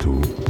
to